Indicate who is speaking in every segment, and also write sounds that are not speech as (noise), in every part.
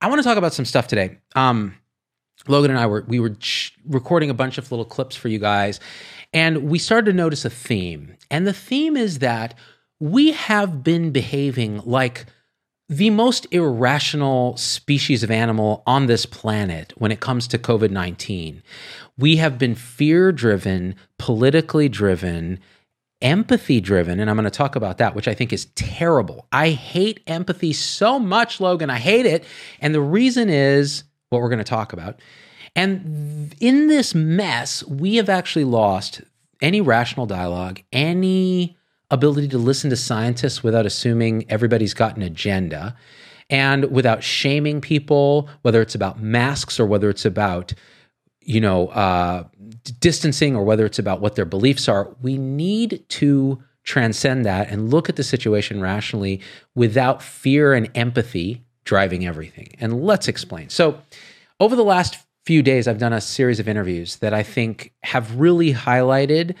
Speaker 1: I want to talk about some stuff today. Um, Logan and I were we were ch- recording a bunch of little clips for you guys, and we started to notice a theme. And the theme is that we have been behaving like the most irrational species of animal on this planet when it comes to COVID 19. We have been fear driven, politically driven, empathy driven. And I'm going to talk about that, which I think is terrible. I hate empathy so much, Logan. I hate it. And the reason is what we're going to talk about. And in this mess, we have actually lost any rational dialogue, any ability to listen to scientists without assuming everybody's got an agenda and without shaming people, whether it's about masks or whether it's about, you know, uh, distancing or whether it's about what their beliefs are. We need to transcend that and look at the situation rationally without fear and empathy driving everything. And let's explain. So, over the last few days, I've done a series of interviews that I think have really highlighted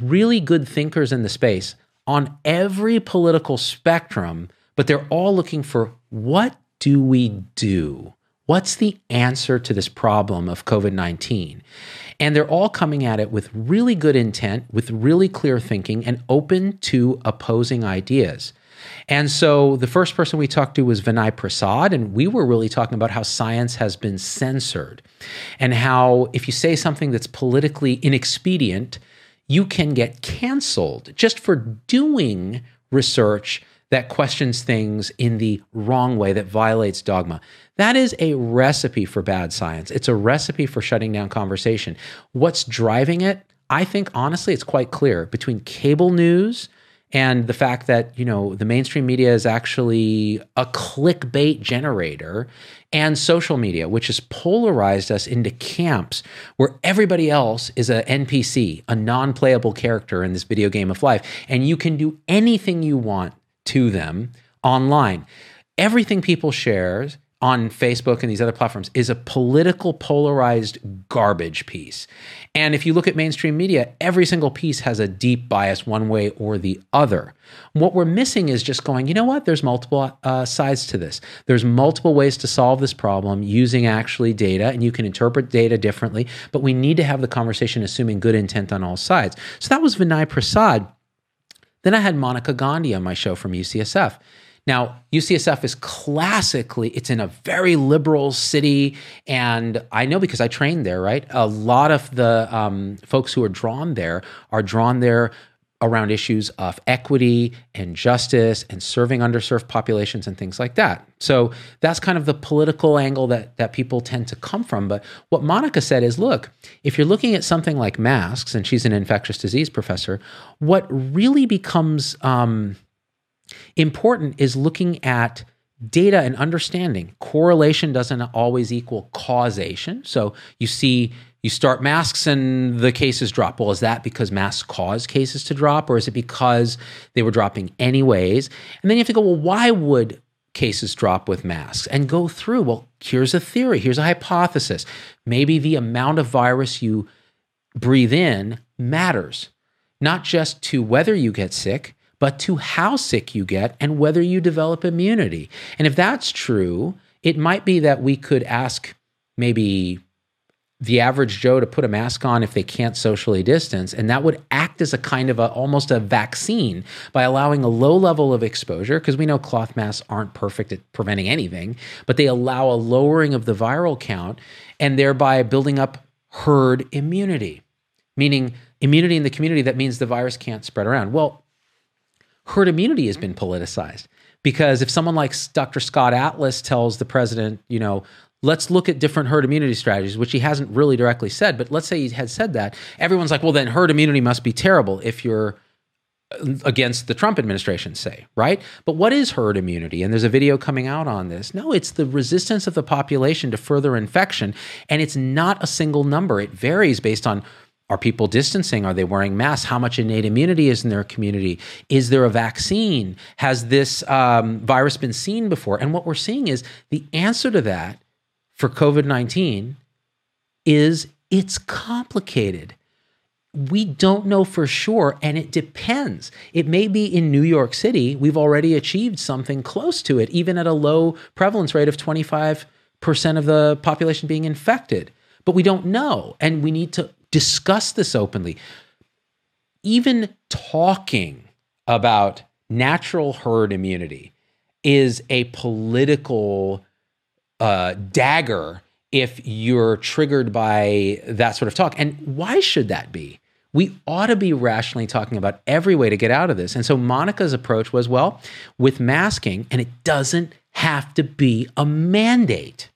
Speaker 1: really good thinkers in the space on every political spectrum, but they're all looking for what do we do? What's the answer to this problem of COVID 19? And they're all coming at it with really good intent, with really clear thinking, and open to opposing ideas. And so the first person we talked to was Vinay Prasad, and we were really talking about how science has been censored and how if you say something that's politically inexpedient, you can get canceled just for doing research that questions things in the wrong way, that violates dogma. That is a recipe for bad science. It's a recipe for shutting down conversation. What's driving it? I think honestly, it's quite clear between cable news and the fact that you know the mainstream media is actually a clickbait generator and social media which has polarized us into camps where everybody else is a npc a non-playable character in this video game of life and you can do anything you want to them online everything people share on Facebook and these other platforms is a political polarized garbage piece. And if you look at mainstream media, every single piece has a deep bias one way or the other. What we're missing is just going, you know what? There's multiple uh, sides to this. There's multiple ways to solve this problem using actually data, and you can interpret data differently, but we need to have the conversation assuming good intent on all sides. So that was Vinay Prasad. Then I had Monica Gandhi on my show from UCSF. Now, UCSF is classically, it's in a very liberal city. And I know because I trained there, right? A lot of the um, folks who are drawn there are drawn there around issues of equity and justice and serving underserved populations and things like that. So that's kind of the political angle that that people tend to come from. But what Monica said is, look, if you're looking at something like masks, and she's an infectious disease professor, what really becomes um, important is looking at data and understanding. Correlation doesn't always equal causation. So you see, you start masks and the cases drop. Well, is that because masks cause cases to drop, or is it because they were dropping anyways? And then you have to go, well, why would cases drop with masks? And go through, well, here's a theory, here's a hypothesis. Maybe the amount of virus you breathe in matters, not just to whether you get sick, but to how sick you get and whether you develop immunity. And if that's true, it might be that we could ask maybe the average Joe to put a mask on if they can't socially distance. And that would act as a kind of a almost a vaccine by allowing a low level of exposure, because we know cloth masks aren't perfect at preventing anything, but they allow a lowering of the viral count and thereby building up herd immunity, meaning immunity in the community that means the virus can't spread around. Well, herd immunity has mm-hmm. been politicized because if someone like Dr. Scott Atlas tells the president, you know, let's look at different herd immunity strategies, which he hasn't really directly said, but let's say he had said that, everyone's like, well, then herd immunity must be terrible if you're against the Trump administration, say, right? But what is herd immunity? And there's a video coming out on this. No, it's the resistance of the population to further infection. And it's not a single number, it varies based on. Are people distancing? Are they wearing masks? How much innate immunity is in their community? Is there a vaccine? Has this um, virus been seen before? And what we're seeing is the answer to that for COVID 19 is it's complicated. We don't know for sure, and it depends. It may be in New York City, we've already achieved something close to it, even at a low prevalence rate of 25% of the population being infected. But we don't know, and we need to discuss this openly. Even talking about natural herd immunity is a political uh, dagger if you're triggered by that sort of talk. And why should that be? We ought to be rationally talking about every way to get out of this. And so Monica's approach was well, with masking, and it doesn't have to be a mandate.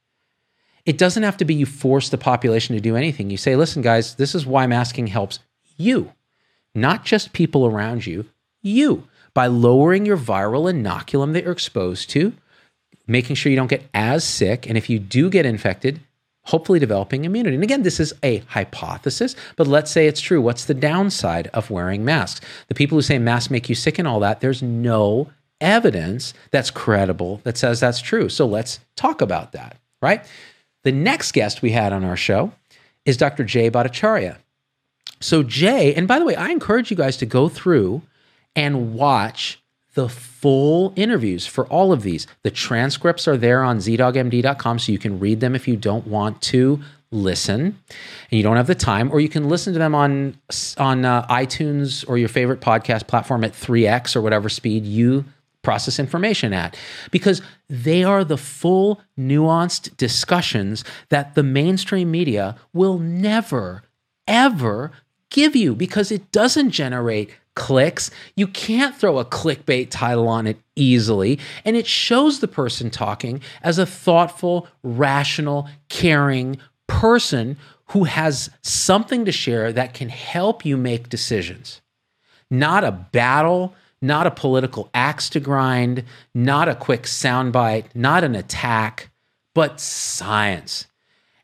Speaker 1: It doesn't have to be you force the population to do anything. You say, listen, guys, this is why masking helps you, not just people around you, you, by lowering your viral inoculum that you're exposed to, making sure you don't get as sick. And if you do get infected, hopefully developing immunity. And again, this is a hypothesis, but let's say it's true. What's the downside of wearing masks? The people who say masks make you sick and all that, there's no evidence that's credible that says that's true. So let's talk about that, right? The next guest we had on our show is Dr. Jay Bhattacharya. So, Jay, and by the way, I encourage you guys to go through and watch the full interviews for all of these. The transcripts are there on zdoggmd.com, so you can read them if you don't want to listen and you don't have the time, or you can listen to them on on uh, iTunes or your favorite podcast platform at 3x or whatever speed you process information at because they are the full nuanced discussions that the mainstream media will never ever give you because it doesn't generate clicks. You can't throw a clickbait title on it easily. And it shows the person talking as a thoughtful, rational, caring person who has something to share that can help you make decisions. Not a battle, not a political axe to grind, not a quick soundbite, not an attack, but science.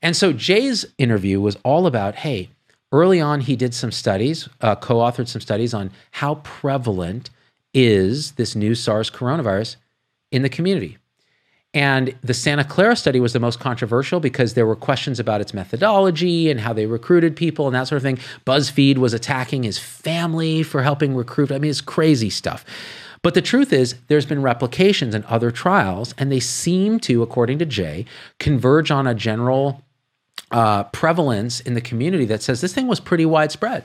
Speaker 1: And so Jay's interview was all about hey, early on, he did some studies, uh, co authored some studies on how prevalent is this new SARS coronavirus in the community. And the Santa Clara study was the most controversial because there were questions about its methodology and how they recruited people and that sort of thing. BuzzFeed was attacking his family for helping recruit. I mean, it's crazy stuff. But the truth is, there's been replications in other trials, and they seem to, according to Jay, converge on a general uh, prevalence in the community that says this thing was pretty widespread.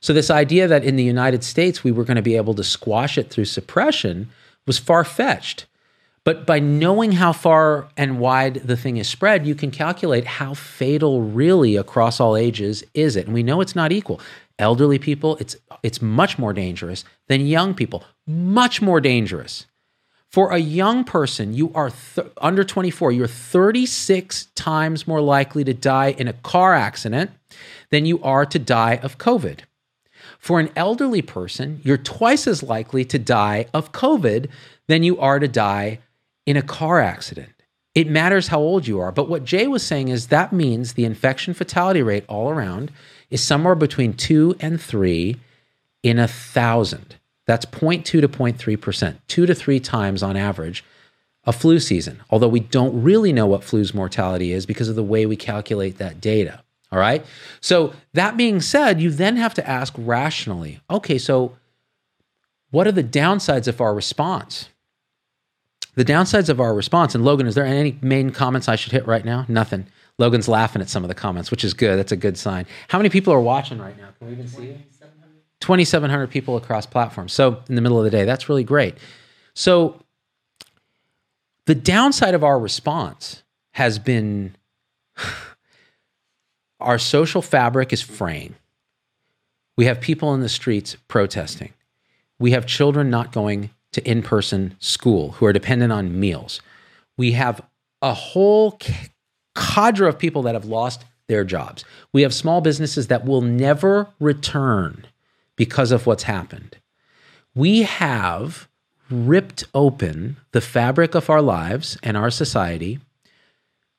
Speaker 1: So, this idea that in the United States we were going to be able to squash it through suppression was far fetched. But by knowing how far and wide the thing is spread, you can calculate how fatal really across all ages is it. And we know it's not equal. Elderly people, it's it's much more dangerous than young people. Much more dangerous. For a young person, you are th- under 24, you're 36 times more likely to die in a car accident than you are to die of COVID. For an elderly person, you're twice as likely to die of COVID than you are to die in a car accident. It matters how old you are. But what Jay was saying is that means the infection fatality rate all around is somewhere between two and three in a thousand. That's 0.2 to 0.3%, two to three times on average a flu season, although we don't really know what flu's mortality is because of the way we calculate that data. All right. So, that being said, you then have to ask rationally okay, so what are the downsides of our response? The downsides of our response, and Logan, is there any main comments I should hit right now? Nothing. Logan's laughing at some of the comments, which is good. That's a good sign. How many people are watching right now? Can we even see? 2,700 people across platforms. So in the middle of the day, that's really great. So the downside of our response has been (sighs) our social fabric is fraying. We have people in the streets protesting. We have children not going to in person school who are dependent on meals. We have a whole cadre of people that have lost their jobs. We have small businesses that will never return because of what's happened. We have ripped open the fabric of our lives and our society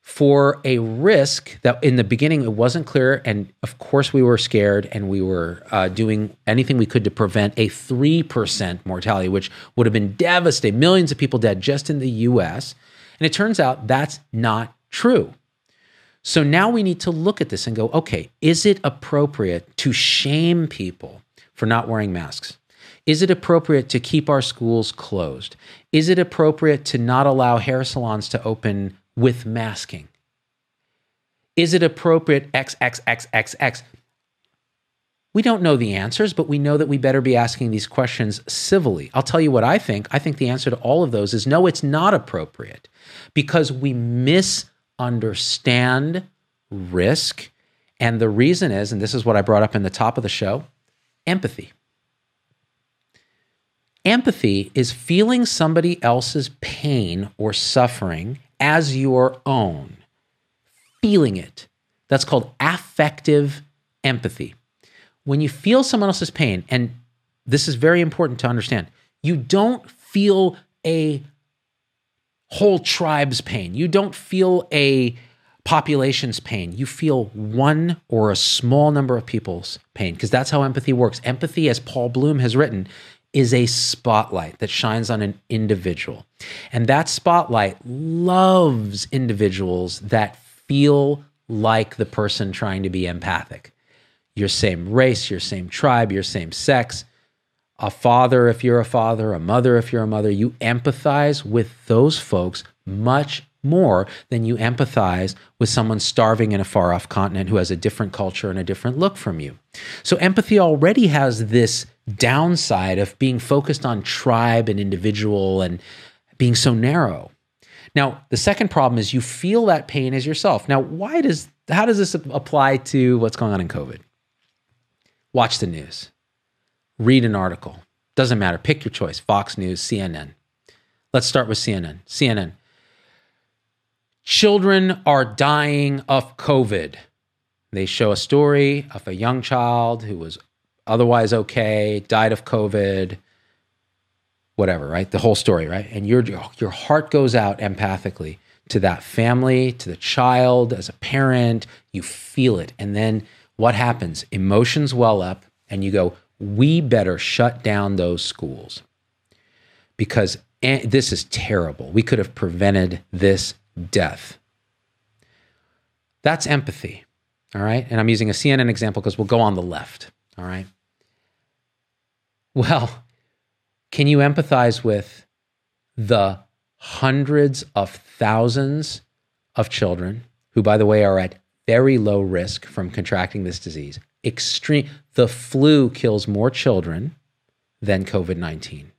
Speaker 1: for a risk that in the beginning it wasn't clear. And of course, we were scared and we were uh, doing anything we could to prevent a 3% mortality, which would have been devastating. Millions of people dead just in the US. And it turns out that's not true. So now we need to look at this and go, okay, is it appropriate to shame people for not wearing masks? Is it appropriate to keep our schools closed? Is it appropriate to not allow hair salons to open with masking? Is it appropriate XXXXX? We don't know the answers, but we know that we better be asking these questions civilly. I'll tell you what I think. I think the answer to all of those is no, it's not appropriate because we misunderstand risk. And the reason is, and this is what I brought up in the top of the show empathy. Empathy is feeling somebody else's pain or suffering as your own, feeling it. That's called affective empathy. When you feel someone else's pain, and this is very important to understand, you don't feel a whole tribe's pain. You don't feel a population's pain. You feel one or a small number of people's pain because that's how empathy works. Empathy, as Paul Bloom has written, is a spotlight that shines on an individual. And that spotlight loves individuals that feel like the person trying to be empathic. Your same race, your same tribe, your same sex, a father if you're a father, a mother if you're a mother, you empathize with those folks much more than you empathize with someone starving in a far off continent who has a different culture and a different look from you. So empathy already has this downside of being focused on tribe and individual and being so narrow. Now, the second problem is you feel that pain as yourself. Now, why does how does this apply to what's going on in COVID? Watch the news. Read an article. Doesn't matter. Pick your choice. Fox News, CNN. Let's start with CNN. CNN. Children are dying of COVID. They show a story of a young child who was otherwise okay, died of COVID, whatever, right? The whole story, right? And your your heart goes out empathically to that family, to the child, as a parent, you feel it. And then what happens? Emotions well up and you go, "We better shut down those schools." Because this is terrible. We could have prevented this death. That's empathy. All right? And I'm using a CNN example because we'll go on the left. All right? Well, can you empathize with the hundreds of thousands of children who, by the way, are at very low risk from contracting this disease? Extreme. The flu kills more children than COVID 19.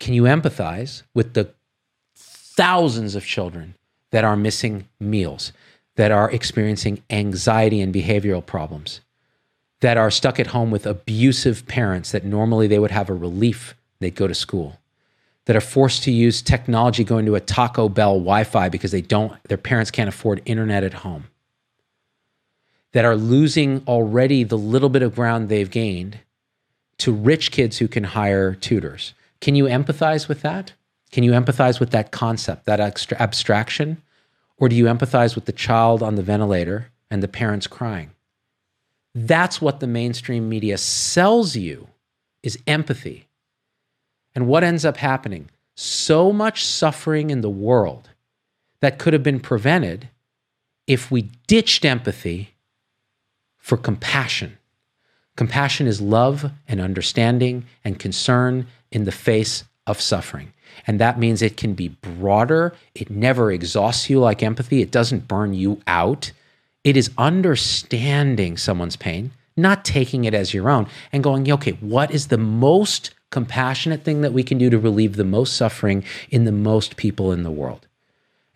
Speaker 1: Can you empathize with the thousands of children that are missing meals, that are experiencing anxiety and behavioral problems, that are stuck at home with abusive parents that normally they would have a relief, they'd go to school, that are forced to use technology going to a Taco Bell Wi Fi because they don't, their parents can't afford internet at home, that are losing already the little bit of ground they've gained to rich kids who can hire tutors. Can you empathize with that? Can you empathize with that concept, that abstraction? Or do you empathize with the child on the ventilator and the parents crying? That's what the mainstream media sells you is empathy. And what ends up happening? So much suffering in the world that could have been prevented if we ditched empathy for compassion. Compassion is love and understanding and concern in the face of suffering. And that means it can be broader. It never exhausts you like empathy. It doesn't burn you out. It is understanding someone's pain, not taking it as your own and going, okay, what is the most compassionate thing that we can do to relieve the most suffering in the most people in the world?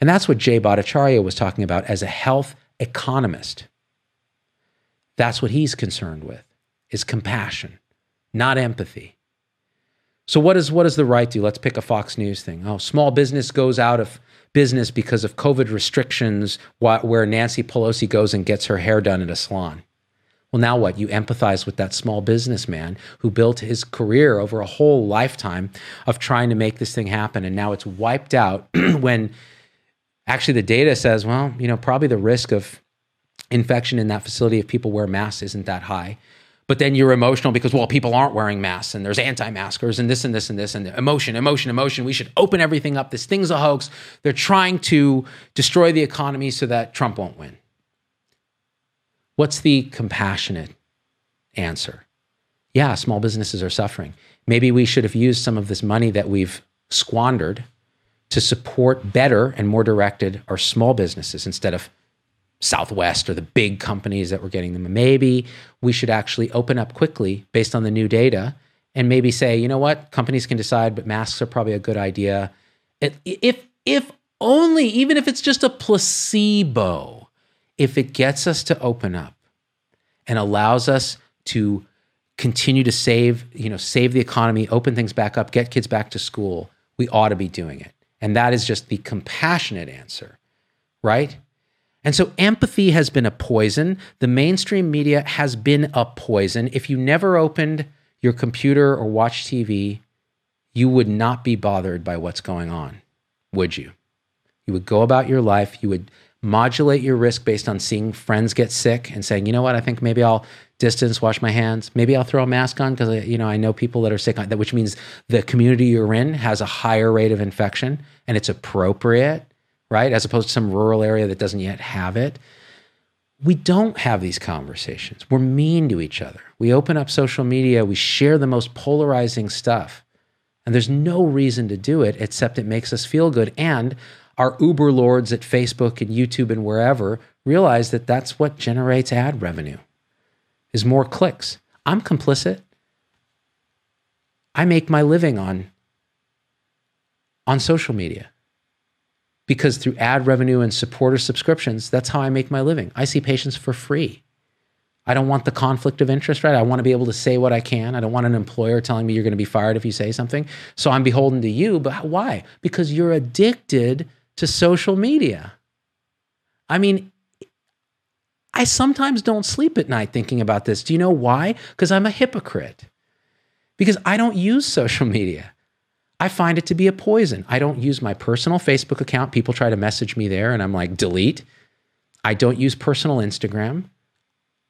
Speaker 1: And that's what Jay Bhattacharya was talking about as a health economist. That's what he's concerned with is compassion, not empathy. So what does what does the right do? Let's pick a Fox News thing. Oh, small business goes out of business because of COVID restrictions where Nancy Pelosi goes and gets her hair done at a salon. Well, now what? You empathize with that small businessman who built his career over a whole lifetime of trying to make this thing happen. And now it's wiped out (clears throat) when actually the data says, well, you know, probably the risk of infection in that facility if people wear masks isn't that high. But then you're emotional because, well, people aren't wearing masks and there's anti maskers and this and this and this and emotion, emotion, emotion. We should open everything up. This thing's a hoax. They're trying to destroy the economy so that Trump won't win. What's the compassionate answer? Yeah, small businesses are suffering. Maybe we should have used some of this money that we've squandered to support better and more directed our small businesses instead of Southwest or the big companies that were getting them. Maybe we should actually open up quickly based on the new data and maybe say, you know what, companies can decide, but masks are probably a good idea. If if only, even if it's just a placebo, if it gets us to open up and allows us to continue to save, you know, save the economy, open things back up, get kids back to school, we ought to be doing it. And that is just the compassionate answer, right? And so empathy has been a poison. The mainstream media has been a poison. If you never opened your computer or watched TV, you would not be bothered by what's going on, would you? You would go about your life, you would modulate your risk based on seeing friends get sick and saying, you know what, I think maybe I'll distance, wash my hands. Maybe I'll throw a mask on because uh, you know I know people that are sick. Which means the community you're in has a higher rate of infection, and it's appropriate, right? As opposed to some rural area that doesn't yet have it. We don't have these conversations. We're mean to each other. We open up social media. We share the most polarizing stuff. And there's no reason to do it except it makes us feel good. And our Uber lords at Facebook and YouTube and wherever realize that that's what generates ad revenue is more clicks. I'm complicit. I make my living on on social media. Because through ad revenue and supporter subscriptions, that's how I make my living. I see patients for free. I don't want the conflict of interest, right? I want to be able to say what I can. I don't want an employer telling me you're going to be fired if you say something. So I'm beholden to you. But why? Because you're addicted to social media. I mean, I sometimes don't sleep at night thinking about this. Do you know why? Because I'm a hypocrite. Because I don't use social media. I find it to be a poison. I don't use my personal Facebook account. People try to message me there, and I'm like, delete. I don't use personal Instagram.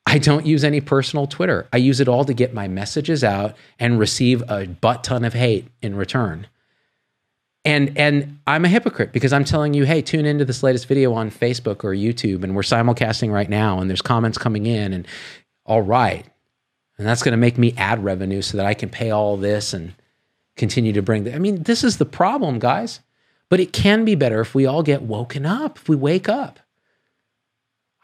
Speaker 1: I don't use any personal Twitter. I use it all to get my messages out and receive a butt ton of hate in return. And and I'm a hypocrite because I'm telling you, hey, tune into this latest video on Facebook or YouTube, and we're simulcasting right now, and there's comments coming in, and all right, and that's going to make me ad revenue so that I can pay all this and continue to bring. The, I mean, this is the problem, guys. But it can be better if we all get woken up, if we wake up.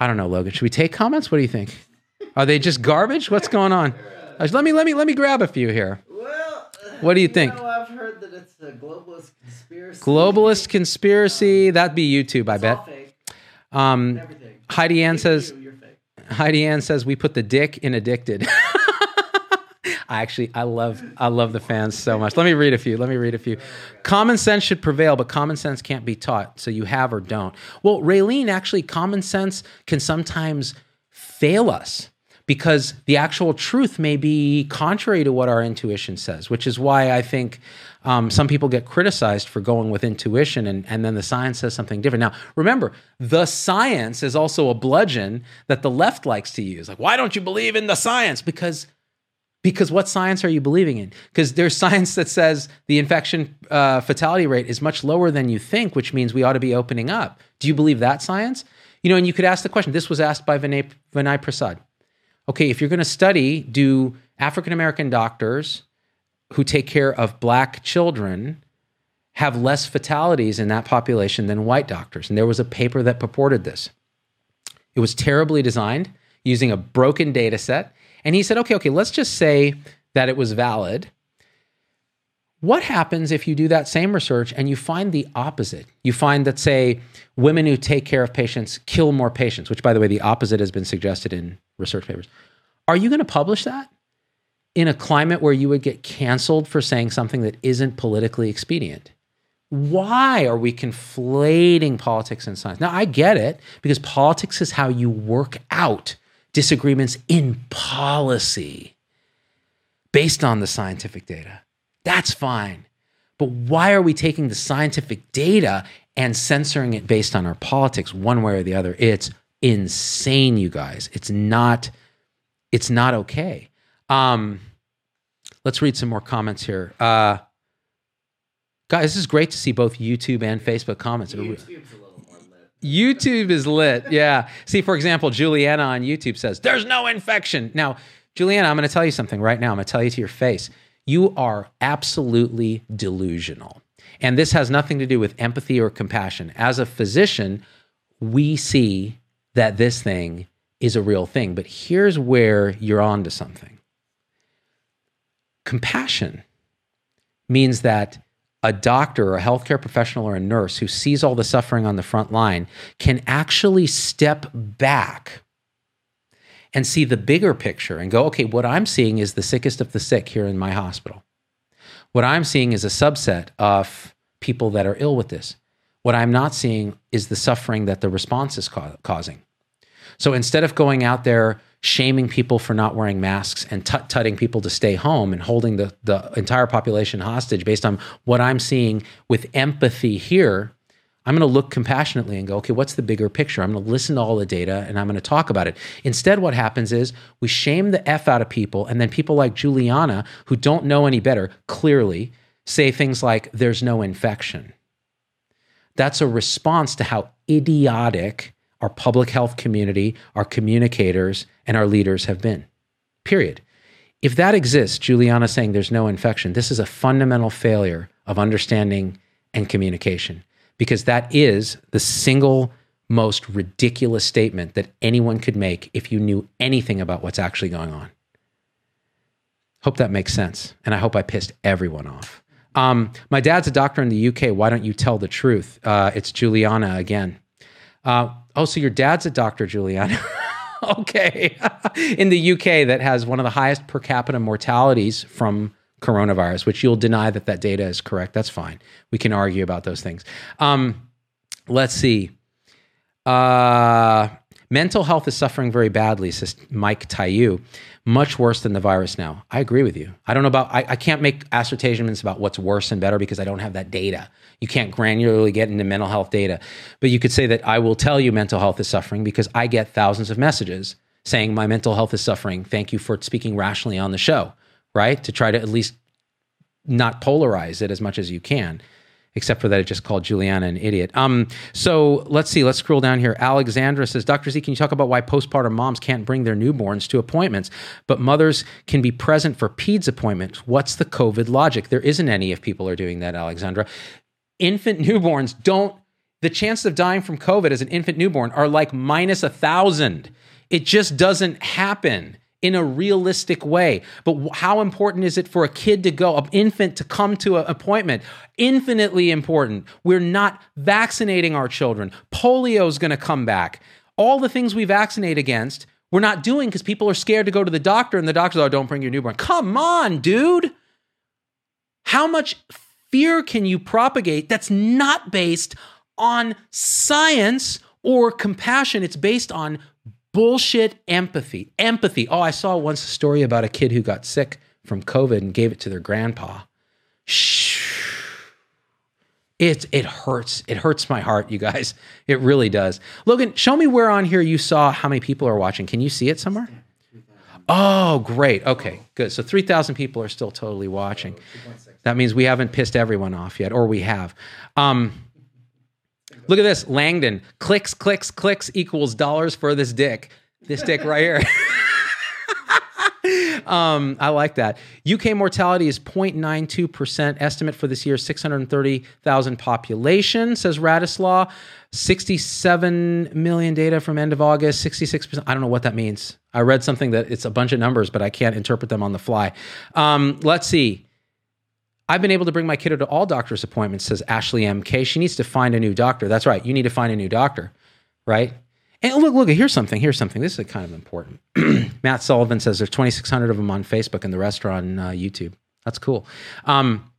Speaker 1: I don't know, Logan. Should we take comments? What do you think? Are they just garbage? What's going on? Let me let me let me grab a few here. Well, what do you, you think?
Speaker 2: Know, I've heard that it's a globalist conspiracy.
Speaker 1: Globalist conspiracy. That'd be YouTube, I bet. Um, Heidi Ann says. Heidi Ann says we put the dick in addicted. (laughs) I actually I love I love the fans so much. Let me read a few. Let me read a few. Common sense should prevail, but common sense can't be taught. So you have or don't. Well, Raylene, actually, common sense can sometimes fail us because the actual truth may be contrary to what our intuition says, which is why I think um, some people get criticized for going with intuition and, and then the science says something different. Now, remember, the science is also a bludgeon that the left likes to use. Like, why don't you believe in the science? Because because what science are you believing in? Because there's (laughs) science that says the infection uh, fatality rate is much lower than you think, which means we ought to be opening up. Do you believe that science? You know, and you could ask the question. This was asked by Vinay, Vinay Prasad okay, if you're going to study, do African American doctors who take care of black children have less fatalities in that population than white doctors. And there was a paper that purported this. It was terribly designed using a broken data set. And he said, okay, okay, let's just say that it was valid. What happens if you do that same research and you find the opposite? You find that, say, women who take care of patients kill more patients, which, by the way, the opposite has been suggested in research papers. Are you going to publish that in a climate where you would get canceled for saying something that isn't politically expedient? Why are we conflating politics and science? Now, I get it because politics is how you work out disagreements in policy based on the scientific data. That's fine. But why are we taking the scientific data and censoring it based on our politics one way or the other? It's insane, you guys. It's not it's not okay. Um, let's read some more comments here. Uh, guys, this is great to see both YouTube and Facebook comments.
Speaker 2: YouTube's a little more lit.
Speaker 1: YouTube is lit. Yeah. See, for example, Juliana on YouTube says, There's no infection. Now, Juliana, I'm going to tell you something right now. I'm going to tell you to your face. You are absolutely delusional. And this has nothing to do with empathy or compassion. As a physician, we see that this thing is a real thing. But here's where you're on to something compassion means that a doctor or a healthcare professional or a nurse who sees all the suffering on the front line can actually step back and see the bigger picture and go, okay, what I'm seeing is the sickest of the sick here in my hospital. What I'm seeing is a subset of people that are ill with this. What I'm not seeing is the suffering that the response is ca- causing. So instead of going out there shaming people for not wearing masks and tut tutting people to stay home and holding the, the entire population hostage based on what I'm seeing with empathy here, I'm going to look compassionately and go, okay, what's the bigger picture? I'm going to listen to all the data and I'm going to talk about it. Instead, what happens is we shame the F out of people, and then people like Juliana, who don't know any better, clearly say things like, there's no infection. That's a response to how idiotic our public health community, our communicators, and our leaders have been. Period. If that exists, Juliana saying there's no infection, this is a fundamental failure of understanding and communication because that is the single most ridiculous statement that anyone could make if you knew anything about what's actually going on. Hope that makes sense. And I hope I pissed everyone off. Um, my dad's a doctor in the UK. Why don't you tell the truth? Uh, it's Juliana again. Uh, oh, so your dad's a doctor, Juliana. (laughs) okay. (laughs) in the UK, that has one of the highest per capita mortalities from coronavirus, which you'll deny that that data is correct. That's fine. We can argue about those things. Um, let's see. Uh, mental health is suffering very badly, says Mike Tayu. Much worse than the virus now. I agree with you. I don't know about, I, I can't make assertions about what's worse and better because I don't have that data. You can't granularly get into mental health data. But you could say that I will tell you mental health is suffering because I get thousands of messages saying my mental health is suffering. Thank you for speaking rationally on the show, right? To try to at least not polarize it as much as you can except for that it just called Juliana an idiot. Um, so let's see, let's scroll down here. Alexandra says, Dr. Z, can you talk about why postpartum moms can't bring their newborns to appointments, but mothers can be present for PEDS appointments? What's the COVID logic? There isn't any if people are doing that, Alexandra. Infant newborns don't, the chances of dying from COVID as an infant newborn are like minus a thousand. It just doesn't happen in a realistic way. But how important is it for a kid to go, an infant to come to an appointment? Infinitely important. We're not vaccinating our children. Polio is going to come back. All the things we vaccinate against, we're not doing because people are scared to go to the doctor, and the doctor's, oh, don't bring your newborn. Come on, dude. How much fear can you propagate that's not based on science or compassion? It's based on bullshit empathy. Empathy. Oh, I saw once a story about a kid who got sick from COVID and gave it to their grandpa. Shh. It it hurts. It hurts my heart, you guys. It really does. Logan, show me where on here you saw how many people are watching. Can you see it somewhere? Oh, great. Okay, good. So 3,000 people are still totally watching. That means we haven't pissed everyone off yet, or we have. Um, Look at this, Langdon. Clicks, clicks, clicks equals dollars for this dick. This dick right here. (laughs) um, I like that. UK mortality is 0.92%. Estimate for this year 630,000 population, says Radislaw. 67 million data from end of August, 66%. I don't know what that means. I read something that it's a bunch of numbers, but I can't interpret them on the fly. Um, let's see. I've been able to bring my kiddo to all doctor's appointments, says Ashley MK. She needs to find a new doctor. That's right. You need to find a new doctor, right? And look, look, here's something. Here's something. This is kind of important. (clears throat) Matt Sullivan says there's 2,600 of them on Facebook and the rest are on uh, YouTube. That's cool. Um,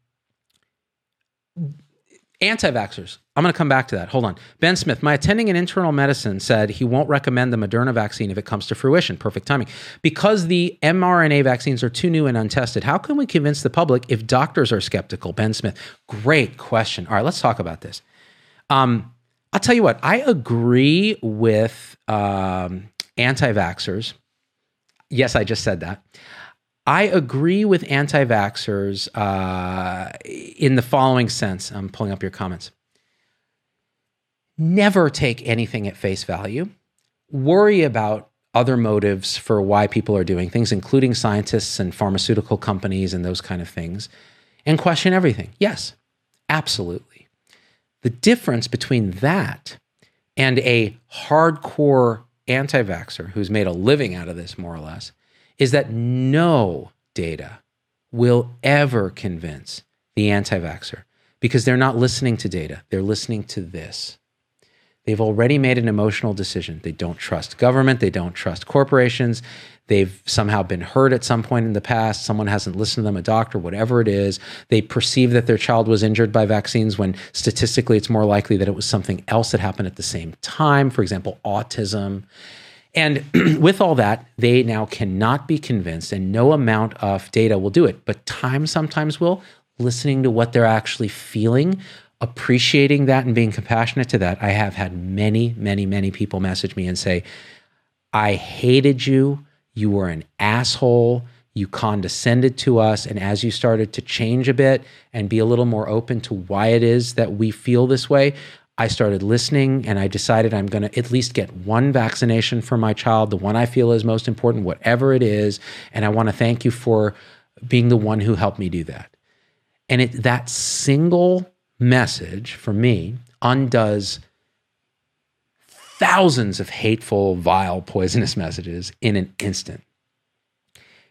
Speaker 1: Anti vaxxers. I'm going to come back to that. Hold on. Ben Smith, my attending in internal medicine said he won't recommend the Moderna vaccine if it comes to fruition. Perfect timing. Because the mRNA vaccines are too new and untested, how can we convince the public if doctors are skeptical? Ben Smith, great question. All right, let's talk about this. Um, I'll tell you what, I agree with um, anti vaxxers. Yes, I just said that. I agree with anti vaxxers uh, in the following sense. I'm pulling up your comments. Never take anything at face value. Worry about other motives for why people are doing things, including scientists and pharmaceutical companies and those kind of things, and question everything. Yes, absolutely. The difference between that and a hardcore anti vaxxer who's made a living out of this, more or less, is that no data will ever convince the anti vaxxer because they're not listening to data, they're listening to this. They've already made an emotional decision. They don't trust government, they don't trust corporations. They've somehow been hurt at some point in the past. Someone hasn't listened to them, a doctor, whatever it is. They perceive that their child was injured by vaccines when statistically it's more likely that it was something else that happened at the same time, for example, autism. And (clears throat) with all that, they now cannot be convinced, and no amount of data will do it. But time sometimes will, listening to what they're actually feeling, appreciating that, and being compassionate to that. I have had many, many, many people message me and say, I hated you. You were an asshole. You condescended to us. And as you started to change a bit and be a little more open to why it is that we feel this way, I started listening and I decided I'm going to at least get one vaccination for my child, the one I feel is most important, whatever it is. And I want to thank you for being the one who helped me do that. And it, that single message for me undoes thousands of hateful, vile, poisonous messages in an instant.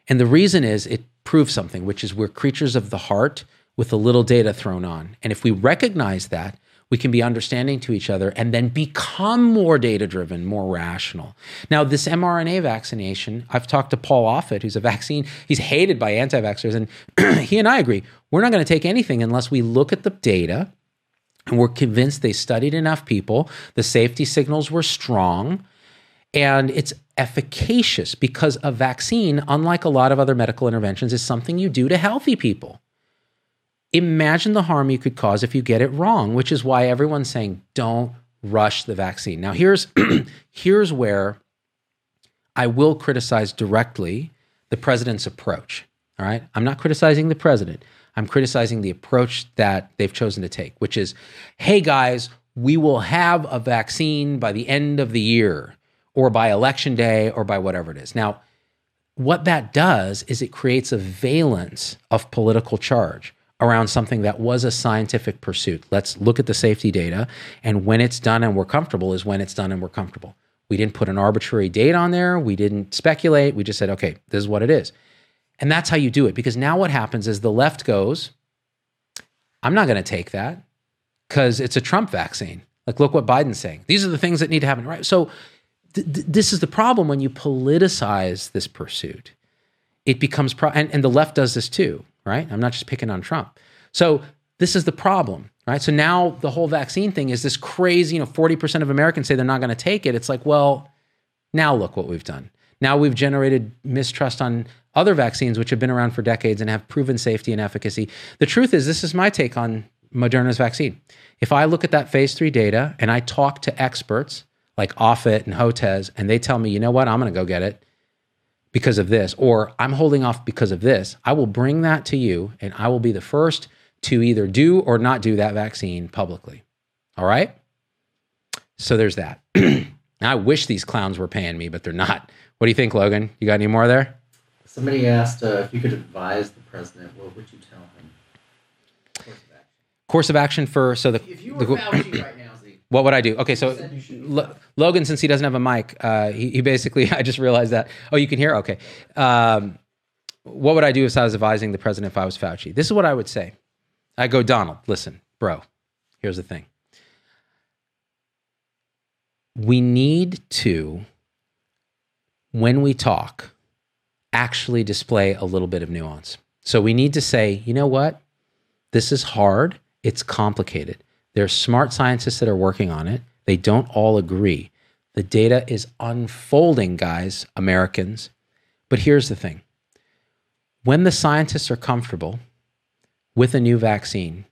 Speaker 1: And the reason is it proves something, which is we're creatures of the heart with a little data thrown on. And if we recognize that, we can be understanding to each other and then become more data driven, more rational. Now, this mRNA vaccination, I've talked to Paul Offit, who's a vaccine, he's hated by anti vaxxers, and (clears throat) he and I agree. We're not going to take anything unless we look at the data and we're convinced they studied enough people, the safety signals were strong, and it's efficacious because a vaccine, unlike a lot of other medical interventions, is something you do to healthy people imagine the harm you could cause if you get it wrong, which is why everyone's saying don't rush the vaccine. Now here's (clears throat) here's where I will criticize directly the president's approach. All right? I'm not criticizing the president. I'm criticizing the approach that they've chosen to take, which is, "Hey guys, we will have a vaccine by the end of the year or by election day or by whatever it is." Now, what that does is it creates a valence of political charge around something that was a scientific pursuit. Let's look at the safety data. And when it's done and we're comfortable is when it's done and we're comfortable. We didn't put an arbitrary date on there. We didn't speculate. We just said, okay, this is what it is. And that's how you do it. Because now what happens is the left goes, I'm not going to take that because it's a Trump vaccine. Like, look what Biden's saying. These are the things that need to happen, right? So, th- th- this is the problem when you politicize this pursuit. It becomes, pro- and, and the left does this too right? I'm not just picking on Trump. So this is the problem, right? So now the whole vaccine thing is this crazy, you know, 40% of Americans say they're not going to take it. It's like, well, now look what we've done. Now we've generated mistrust on other vaccines which have been around for decades and have proven safety and efficacy. The truth is, this is my take on Moderna's vaccine. If I look at that phase three data and I talk to experts like Offit and Hotez, and they tell me, you know what, I'm going to go get it because of this, or I'm holding off because of this, I will bring that to you and I will be the first to either do or not do that vaccine publicly. All right? So there's that. (clears throat) I wish these clowns were paying me, but they're not. What do you think, Logan? You got any more there?
Speaker 2: Somebody asked uh, if you could advise the president. What would you tell him? Course of action.
Speaker 1: Course of action for so the,
Speaker 2: If you
Speaker 1: the
Speaker 2: Fauci right now,
Speaker 1: what would I do? Okay, so
Speaker 2: You said you should-
Speaker 1: Lo- Logan, since he doesn't have a mic, uh, he, he basically (laughs) I just realized that. Oh, you can hear. Okay, um, what would I do if I was advising the president if I was Fauci? This is what I would say. I go, Donald, listen, bro. Here's the thing. We need to, when we talk, actually display a little bit of nuance. So we need to say, you know what? This is hard. It's complicated. There are smart scientists that are working on it. They don't all agree. The data is unfolding, guys, Americans. But here's the thing when the scientists are comfortable with a new vaccine,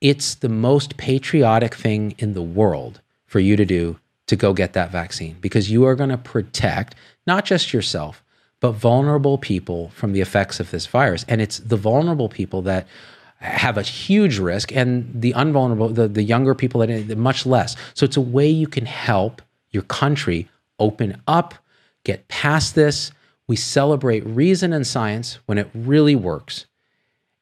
Speaker 1: it's the most patriotic thing in the world for you to do to go get that vaccine because you are going to protect not just yourself, but vulnerable people from the effects of this virus. And it's the vulnerable people that have a huge risk and the unvulnerable, the, the younger people that much less. So it's a way you can help your country open up, get past this. We celebrate reason and science when it really works.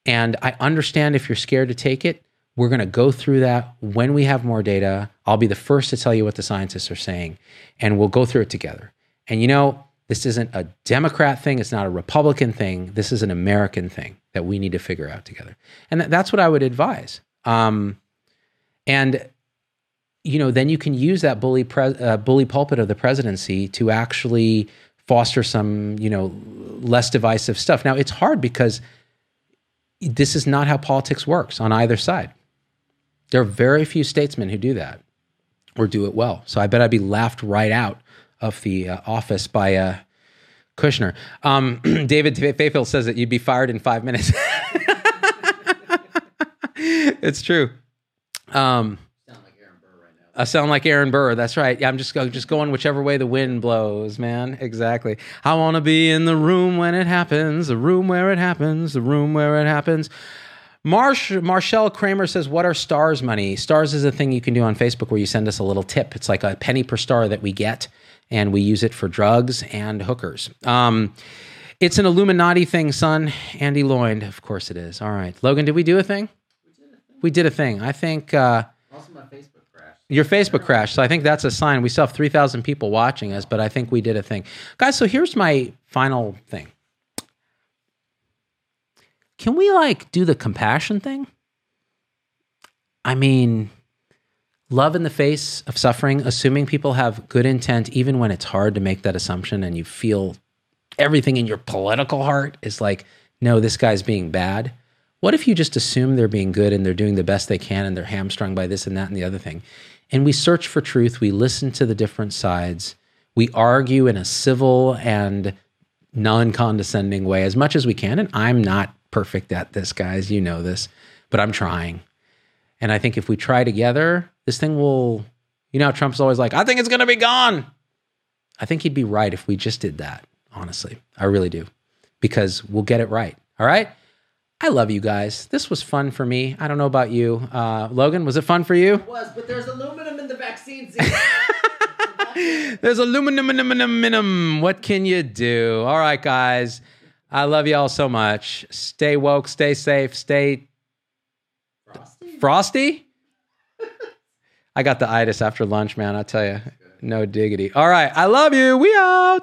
Speaker 1: And I understand if you're scared to take it, we're going to go through that when we have more data. I'll be the first to tell you what the scientists are saying, and we'll go through it together. And you know, this isn't a Democrat thing, it's not a Republican thing. This is an American thing that we need to figure out together. And th- that's what I would advise. Um, and you know, then you can use that bully pre- uh, bully pulpit of the presidency to actually foster some, you know, less divisive stuff. Now, it's hard because this is not how politics works on either side. There are very few statesmen who do that or do it well. So I bet I'd be laughed right out of the uh, office by uh, Kushner. Um, (clears throat) David Fayfield says that you'd be fired in five minutes. (laughs) it's true. Um,
Speaker 2: sound like Aaron Burr right now.
Speaker 1: I sound like Aaron Burr. That's right. Yeah, I'm just just going whichever way the wind blows, man. Exactly. I want to be in the room when it happens, the room where it happens, the room where it happens. Marsh Marshall Kramer says, "What are stars money? Stars is a thing you can do on Facebook where you send us a little tip. It's like a penny per star that we get, and we use it for drugs and hookers. Um, it's an Illuminati thing, son. Andy Lloyd, of course it is. All right, Logan, did we do a thing? We did a thing. I think." Uh,
Speaker 2: Also, my Facebook crashed.
Speaker 1: your Facebook crashed. So I think that's a sign. We still have 3,000 people watching us, but I think we did a thing. Guys, so here's my final thing. Can we like do the compassion thing? I mean, love in the face of suffering, assuming people have good intent, even when it's hard to make that assumption and you feel everything in your political heart is like, no, this guy's being bad. What if you just assume they're being good and they're doing the best they can and they're hamstrung by this and that and the other thing? And we search for truth, we listen to the different sides, we argue in a civil and non condescending way as much as we can. And I'm not perfect at this, guys. You know this, but I'm trying. And I think if we try together, this thing will, you know, Trump's always like, I think it's going to be gone. I think he'd be right if we just did that, honestly. I really do, because we'll get it right. All right. I love you guys. This was fun for me. I don't know about you. Uh, Logan, was it fun for you?
Speaker 2: It was, but there's aluminum in the vaccine. (laughs)
Speaker 1: There's aluminum, aluminum, aluminum. What can you do? All right, guys. I love you all so much. Stay woke, stay safe, stay
Speaker 2: Frosty?
Speaker 1: frosty. I got the itis after lunch, man. I tell you, no diggity. All right, I love you. We out.